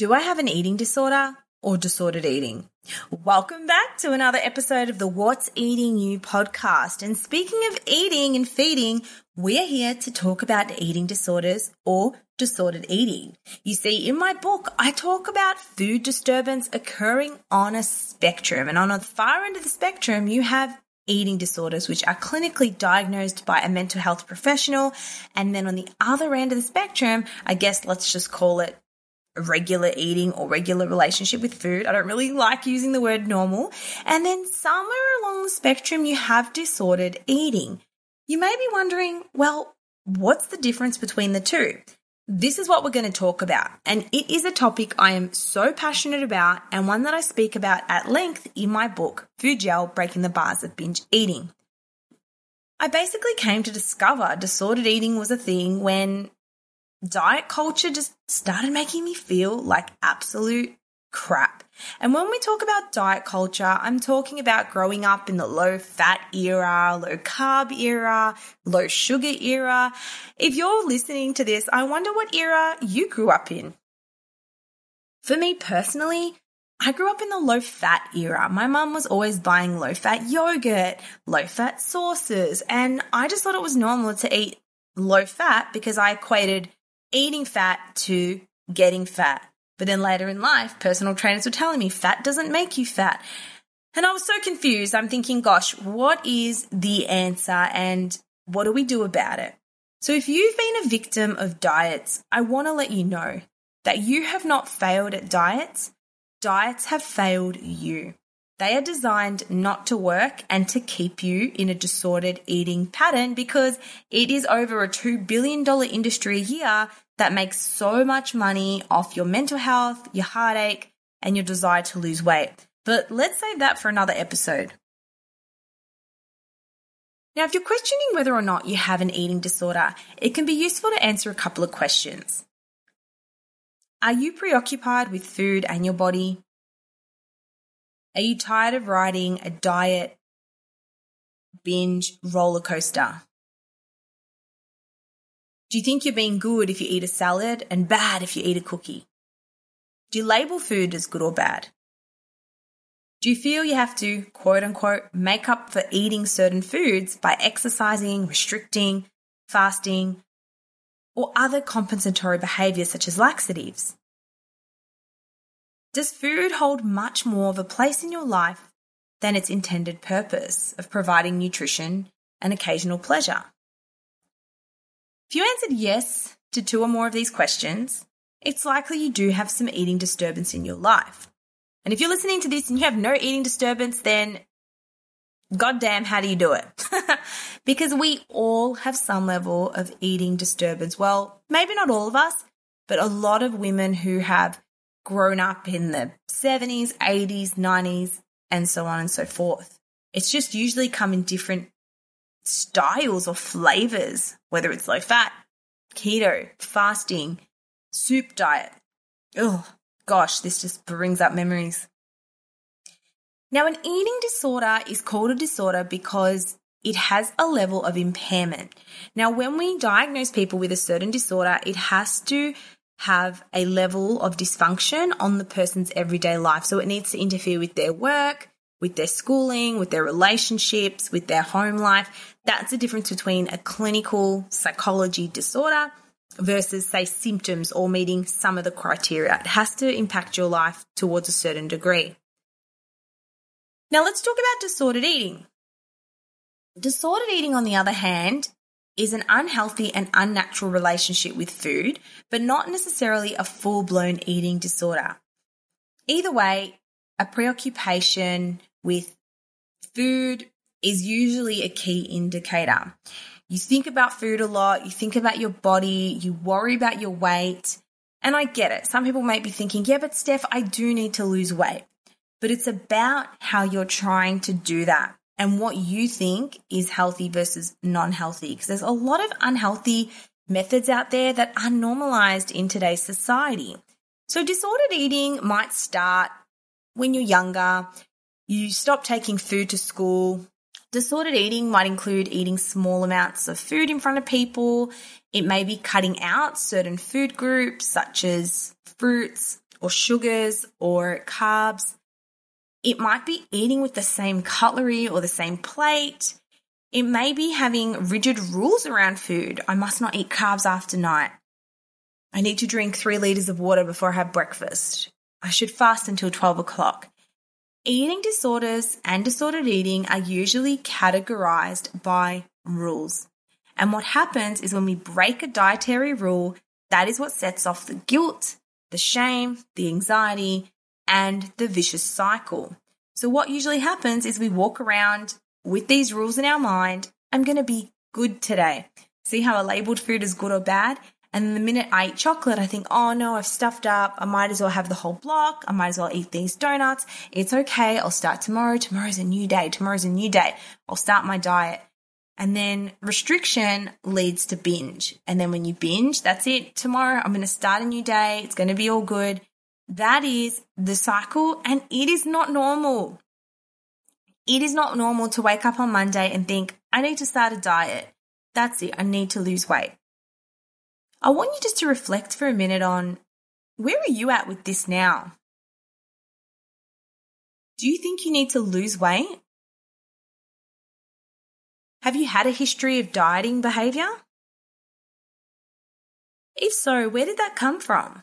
Do I have an eating disorder or disordered eating? Welcome back to another episode of the What's Eating You podcast. And speaking of eating and feeding, we're here to talk about eating disorders or disordered eating. You see, in my book, I talk about food disturbance occurring on a spectrum. And on the far end of the spectrum, you have eating disorders, which are clinically diagnosed by a mental health professional. And then on the other end of the spectrum, I guess let's just call it regular eating or regular relationship with food. I don't really like using the word normal. And then somewhere along the spectrum, you have disordered eating. You may be wondering, well, what's the difference between the two? This is what we're going to talk about. And it is a topic I am so passionate about and one that I speak about at length in my book, Food Jail Breaking the Bars of Binge Eating. I basically came to discover disordered eating was a thing when diet culture just started making me feel like absolute crap. And when we talk about diet culture, I'm talking about growing up in the low fat era, low carb era, low sugar era. If you're listening to this, I wonder what era you grew up in. For me personally, I grew up in the low fat era. My mum was always buying low fat yogurt, low fat sauces, and I just thought it was normal to eat low fat because I equated eating fat to getting fat. But then later in life, personal trainers were telling me fat doesn't make you fat. And I was so confused. I'm thinking, gosh, what is the answer and what do we do about it? So if you've been a victim of diets, I want to let you know that you have not failed at diets. Diets have failed you. They are designed not to work and to keep you in a disordered eating pattern because it is over a $2 billion industry a year that makes so much money off your mental health, your heartache, and your desire to lose weight. But let's save that for another episode. Now, if you're questioning whether or not you have an eating disorder, it can be useful to answer a couple of questions. Are you preoccupied with food and your body? Are you tired of riding a diet binge roller coaster? Do you think you're being good if you eat a salad and bad if you eat a cookie? Do you label food as good or bad? Do you feel you have to, quote unquote, make up for eating certain foods by exercising, restricting, fasting, or other compensatory behaviors such as laxatives? Does food hold much more of a place in your life than its intended purpose of providing nutrition and occasional pleasure? If you answered yes to two or more of these questions, it's likely you do have some eating disturbance in your life. And if you're listening to this and you have no eating disturbance, then goddamn, how do you do it? because we all have some level of eating disturbance. Well, maybe not all of us, but a lot of women who have grown up in the 70s, 80s, 90s, and so on and so forth. It's just usually come in different styles or flavors, whether it's low fat, keto, fasting, soup diet. Oh, gosh, this just brings up memories. Now, an eating disorder is called a disorder because it has a level of impairment. Now, when we diagnose people with a certain disorder, it has to have a level of dysfunction on the person's everyday life. So it needs to interfere with their work, with their schooling, with their relationships, with their home life. That's the difference between a clinical psychology disorder versus, say, symptoms or meeting some of the criteria. It has to impact your life towards a certain degree. Now, let's talk about disordered eating. Disordered eating, on the other hand, is an unhealthy and unnatural relationship with food, but not necessarily a full blown eating disorder. Either way, a preoccupation with food is usually a key indicator. You think about food a lot, you think about your body, you worry about your weight. And I get it. Some people might be thinking, yeah, but Steph, I do need to lose weight. But it's about how you're trying to do that and what you think is healthy versus non healthy. Because there's a lot of unhealthy methods out there that are normalized in today's society. So, disordered eating might start when you're younger, you stop taking food to school. Disordered eating might include eating small amounts of food in front of people. It may be cutting out certain food groups such as fruits or sugars or carbs. It might be eating with the same cutlery or the same plate. It may be having rigid rules around food. I must not eat carbs after night. I need to drink three litres of water before I have breakfast. I should fast until 12 o'clock. Eating disorders and disordered eating are usually categorized by rules. And what happens is when we break a dietary rule, that is what sets off the guilt, the shame, the anxiety, and the vicious cycle. So, what usually happens is we walk around with these rules in our mind I'm going to be good today. See how a labeled food is good or bad? And the minute I eat chocolate, I think, oh no, I've stuffed up. I might as well have the whole block. I might as well eat these donuts. It's okay. I'll start tomorrow. Tomorrow's a new day. Tomorrow's a new day. I'll start my diet. And then restriction leads to binge. And then when you binge, that's it. Tomorrow, I'm going to start a new day. It's going to be all good. That is the cycle, and it is not normal. It is not normal to wake up on Monday and think, I need to start a diet. That's it. I need to lose weight. I want you just to reflect for a minute on where are you at with this now? Do you think you need to lose weight? Have you had a history of dieting behavior? If so, where did that come from?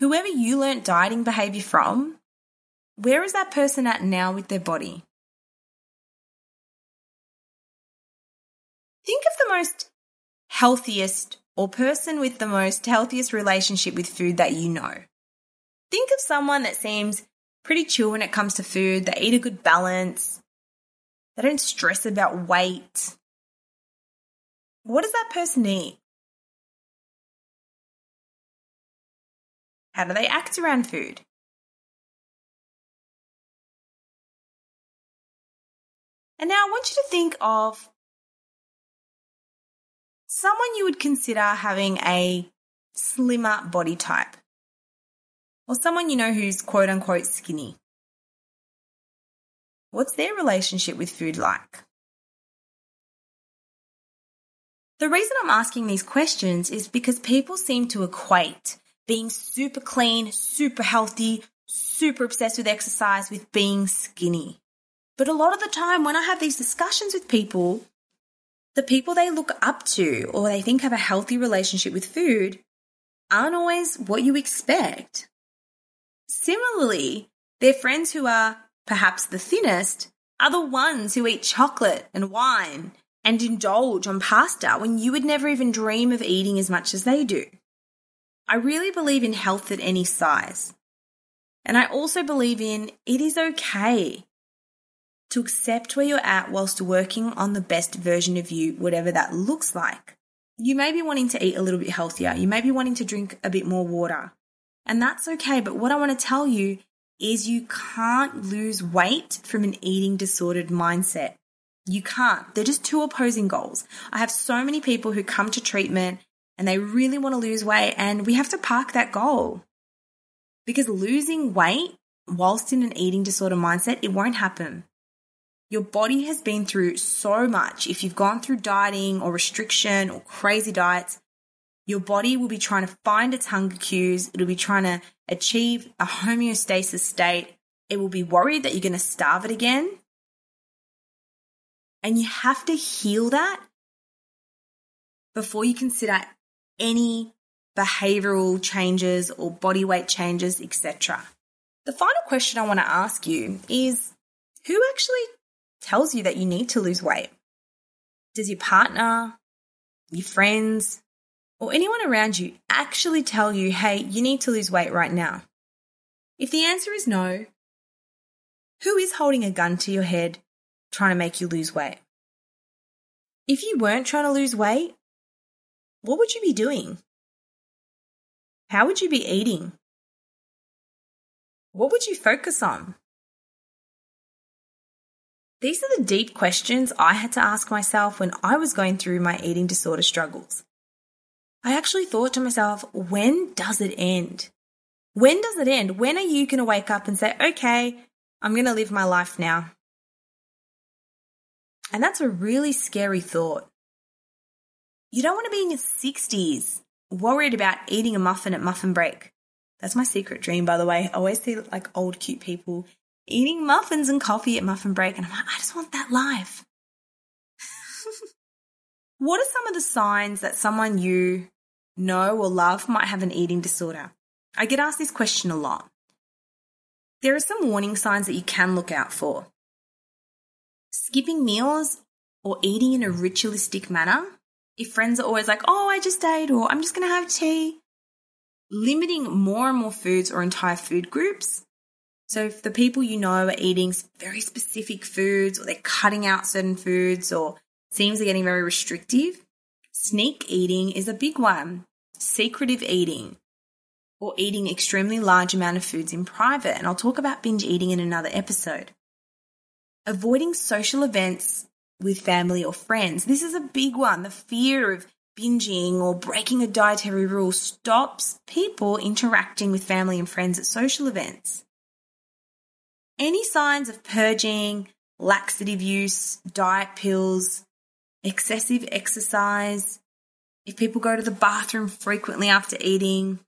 Whoever you learnt dieting behavior from, where is that person at now with their body? Think of the most healthiest or person with the most healthiest relationship with food that you know. Think of someone that seems pretty chill when it comes to food, they eat a good balance, they don't stress about weight. What does that person eat? How do they act around food? And now I want you to think of someone you would consider having a slimmer body type, or someone you know who's quote unquote skinny. What's their relationship with food like? The reason I'm asking these questions is because people seem to equate being super clean, super healthy, super obsessed with exercise with being skinny. But a lot of the time, when I have these discussions with people, the people they look up to or they think have a healthy relationship with food aren't always what you expect. Similarly, their friends who are perhaps the thinnest are the ones who eat chocolate and wine and indulge on pasta when you would never even dream of eating as much as they do. I really believe in health at any size. And I also believe in it is okay to accept where you're at whilst working on the best version of you, whatever that looks like. You may be wanting to eat a little bit healthier. You may be wanting to drink a bit more water. And that's okay. But what I want to tell you is you can't lose weight from an eating disordered mindset. You can't. They're just two opposing goals. I have so many people who come to treatment and they really want to lose weight, and we have to park that goal. Because losing weight whilst in an eating disorder mindset, it won't happen. Your body has been through so much. If you've gone through dieting or restriction or crazy diets, your body will be trying to find its hunger cues. It'll be trying to achieve a homeostasis state. It will be worried that you're going to starve it again. And you have to heal that before you consider any behavioral changes or body weight changes, etc. The final question I want to ask you is who actually tells you that you need to lose weight? Does your partner, your friends, or anyone around you actually tell you, hey, you need to lose weight right now? If the answer is no, who is holding a gun to your head trying to make you lose weight? If you weren't trying to lose weight, what would you be doing? How would you be eating? What would you focus on? These are the deep questions I had to ask myself when I was going through my eating disorder struggles. I actually thought to myself, when does it end? When does it end? When are you going to wake up and say, okay, I'm going to live my life now? And that's a really scary thought. You don't want to be in your 60s worried about eating a muffin at muffin break. That's my secret dream, by the way. I always see like old, cute people eating muffins and coffee at muffin break. And I'm like, I just want that life. what are some of the signs that someone you know or love might have an eating disorder? I get asked this question a lot. There are some warning signs that you can look out for. Skipping meals or eating in a ritualistic manner. If friends are always like, oh, I just ate, or I'm just going to have tea. Limiting more and more foods or entire food groups. So if the people you know are eating very specific foods or they're cutting out certain foods or seems they're getting very restrictive, sneak eating is a big one. Secretive eating or eating extremely large amount of foods in private. And I'll talk about binge eating in another episode. Avoiding social events with family or friends. This is a big one. The fear of binging or breaking a dietary rule stops people interacting with family and friends at social events. Any signs of purging, laxative use, diet pills, excessive exercise, if people go to the bathroom frequently after eating,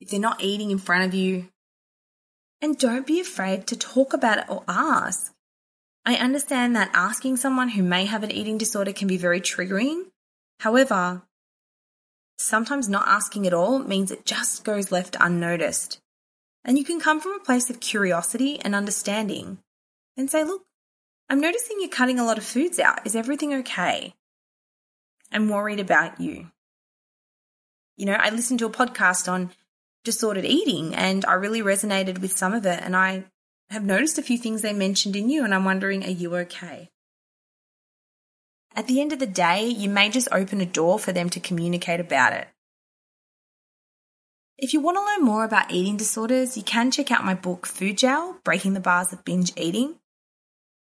if they're not eating in front of you. And don't be afraid to talk about it or ask. I understand that asking someone who may have an eating disorder can be very triggering. However, sometimes not asking at all means it just goes left unnoticed. And you can come from a place of curiosity and understanding and say, look, I'm noticing you're cutting a lot of foods out. Is everything okay? I'm worried about you. You know, I listened to a podcast on disordered eating and I really resonated with some of it. And I have noticed a few things they mentioned in you, and I'm wondering, are you okay? At the end of the day, you may just open a door for them to communicate about it. If you want to learn more about eating disorders, you can check out my book, Food Jail Breaking the Bars of Binge Eating.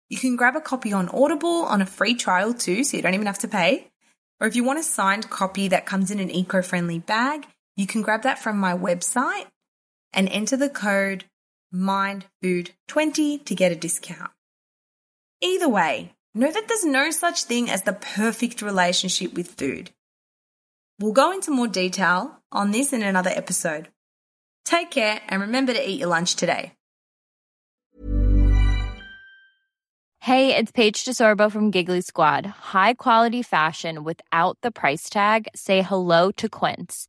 You can grab a copy on Audible on a free trial too, so you don't even have to pay. Or if you want a signed copy that comes in an eco friendly bag, you can grab that from my website and enter the code MINDFOOD20 to get a discount. Either way, know that there's no such thing as the perfect relationship with food. We'll go into more detail on this in another episode. Take care and remember to eat your lunch today. Hey, it's Paige DeSorbo from Giggly Squad. High quality fashion without the price tag? Say hello to Quince.